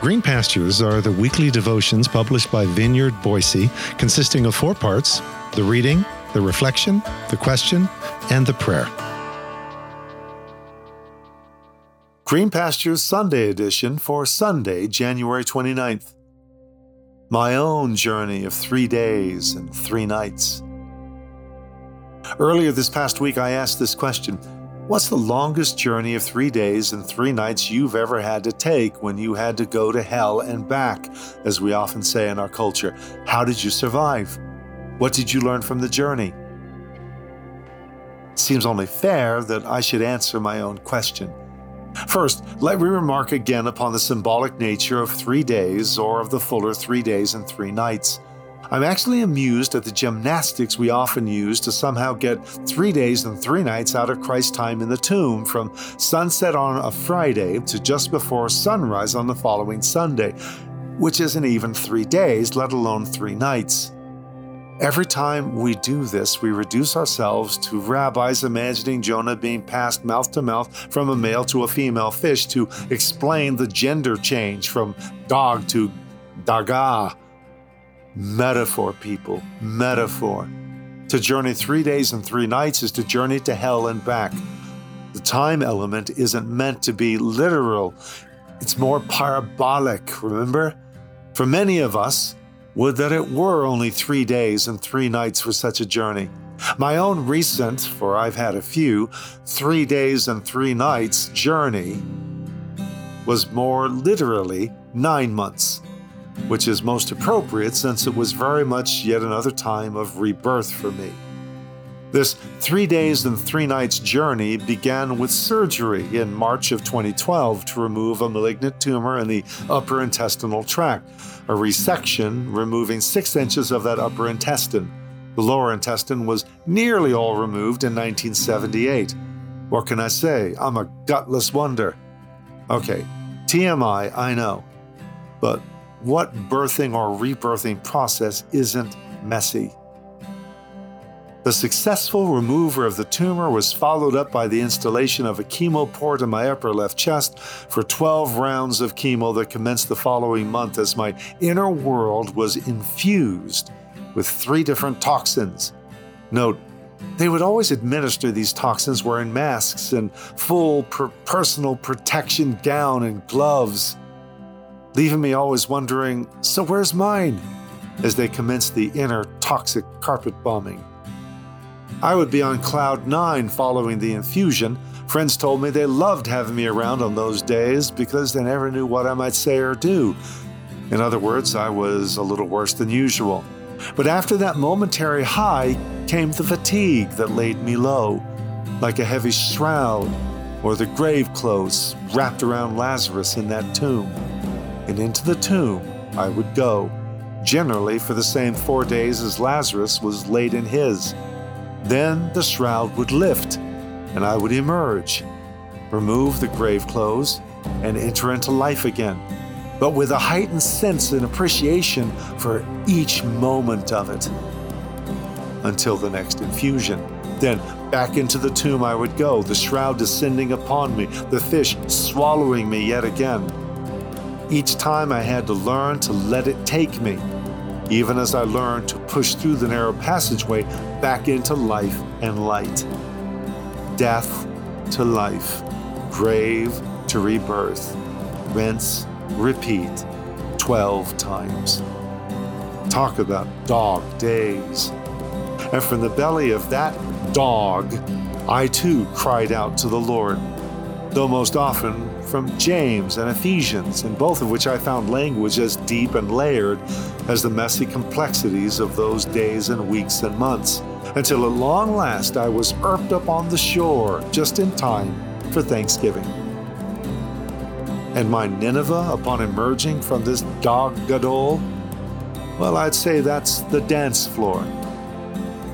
Green Pastures are the weekly devotions published by Vineyard Boise, consisting of four parts the reading, the reflection, the question, and the prayer. Green Pastures Sunday edition for Sunday, January 29th. My own journey of three days and three nights. Earlier this past week, I asked this question What's the longest journey of three days and three nights you've ever had to take when you had to go to hell and back, as we often say in our culture? How did you survive? What did you learn from the journey? It seems only fair that I should answer my own question. First, let me remark again upon the symbolic nature of three days, or of the fuller three days and three nights. I'm actually amused at the gymnastics we often use to somehow get three days and three nights out of Christ's time in the tomb from sunset on a Friday to just before sunrise on the following Sunday, which isn't even three days, let alone three nights. Every time we do this, we reduce ourselves to rabbis imagining Jonah being passed mouth to mouth from a male to a female fish to explain the gender change from dag to daga Metaphor, people, metaphor. To journey three days and three nights is to journey to hell and back. The time element isn't meant to be literal, it's more parabolic, remember? For many of us, would that it were only three days and three nights for such a journey. My own recent, for I've had a few, three days and three nights journey was more literally nine months which is most appropriate since it was very much yet another time of rebirth for me. This three days and three nights journey began with surgery in March of 2012 to remove a malignant tumor in the upper intestinal tract, a resection removing six inches of that upper intestine. The lower intestine was nearly all removed in 1978. What can I say? I'm a gutless wonder. Okay, TMI, I know. But what birthing or rebirthing process isn't messy? The successful remover of the tumor was followed up by the installation of a chemo port in my upper left chest for 12 rounds of chemo that commenced the following month as my inner world was infused with three different toxins. Note, they would always administer these toxins wearing masks and full per- personal protection gown and gloves leaving me always wondering, so where's mine? As they commenced the inner toxic carpet bombing. I would be on cloud nine following the infusion. Friends told me they loved having me around on those days because they never knew what I might say or do. In other words, I was a little worse than usual. But after that momentary high came the fatigue that laid me low, like a heavy shroud or the grave clothes wrapped around Lazarus in that tomb and into the tomb I would go, generally for the same four days as Lazarus was laid in his. Then the shroud would lift, and I would emerge, remove the grave clothes, and enter into life again, but with a heightened sense and appreciation for each moment of it. Until the next infusion. Then back into the tomb I would go, the shroud descending upon me, the fish swallowing me yet again. Each time I had to learn to let it take me, even as I learned to push through the narrow passageway back into life and light. Death to life, grave to rebirth, rinse, repeat 12 times. Talk about dog days. And from the belly of that dog, I too cried out to the Lord though most often from James and Ephesians, in both of which I found language as deep and layered as the messy complexities of those days and weeks and months, until at long last I was irped up on the shore just in time for Thanksgiving. And my Nineveh upon emerging from this dag gadol? Well, I'd say that's the dance floor.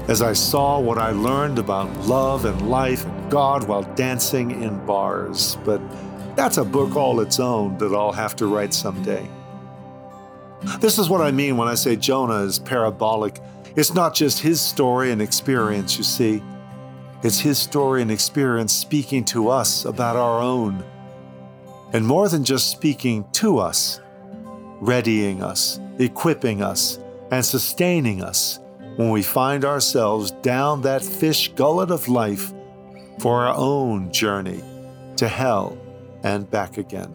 As I saw what I learned about love and life and God while dancing in bars, but that's a book all its own that I'll have to write someday. This is what I mean when I say Jonah is parabolic. It's not just his story and experience, you see. It's his story and experience speaking to us about our own. And more than just speaking to us, readying us, equipping us, and sustaining us when we find ourselves down that fish gullet of life for our own journey to hell and back again.